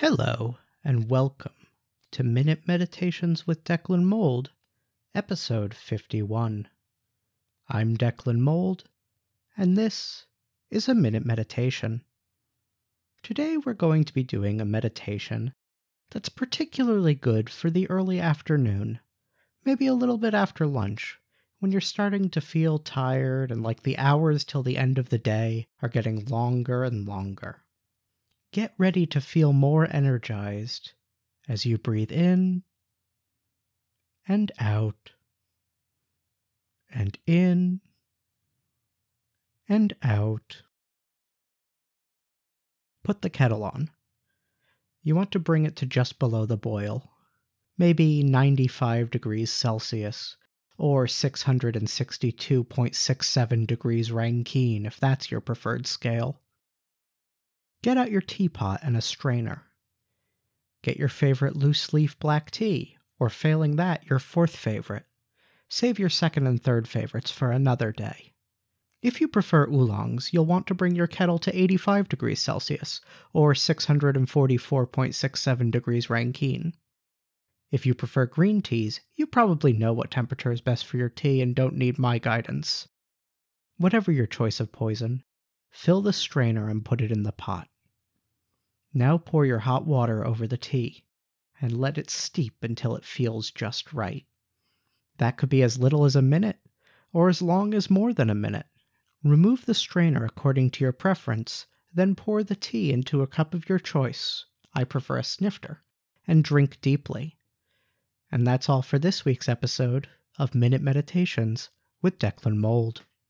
Hello, and welcome to Minute Meditations with Declan Mold, episode 51. I'm Declan Mold, and this is a Minute Meditation. Today we're going to be doing a meditation that's particularly good for the early afternoon, maybe a little bit after lunch, when you're starting to feel tired and like the hours till the end of the day are getting longer and longer. Get ready to feel more energized as you breathe in and out, and in and out. Put the kettle on. You want to bring it to just below the boil, maybe 95 degrees Celsius or 662.67 degrees Rankine if that's your preferred scale. Get out your teapot and a strainer. Get your favorite loose leaf black tea, or failing that, your fourth favorite. Save your second and third favorites for another day. If you prefer oolongs, you'll want to bring your kettle to 85 degrees Celsius, or 644.67 degrees Rankine. If you prefer green teas, you probably know what temperature is best for your tea and don't need my guidance. Whatever your choice of poison, fill the strainer and put it in the pot. Now pour your hot water over the tea and let it steep until it feels just right. That could be as little as a minute or as long as more than a minute. Remove the strainer according to your preference, then pour the tea into a cup of your choice. I prefer a snifter, and drink deeply. And that's all for this week's episode of Minute Meditations with Declan Mold.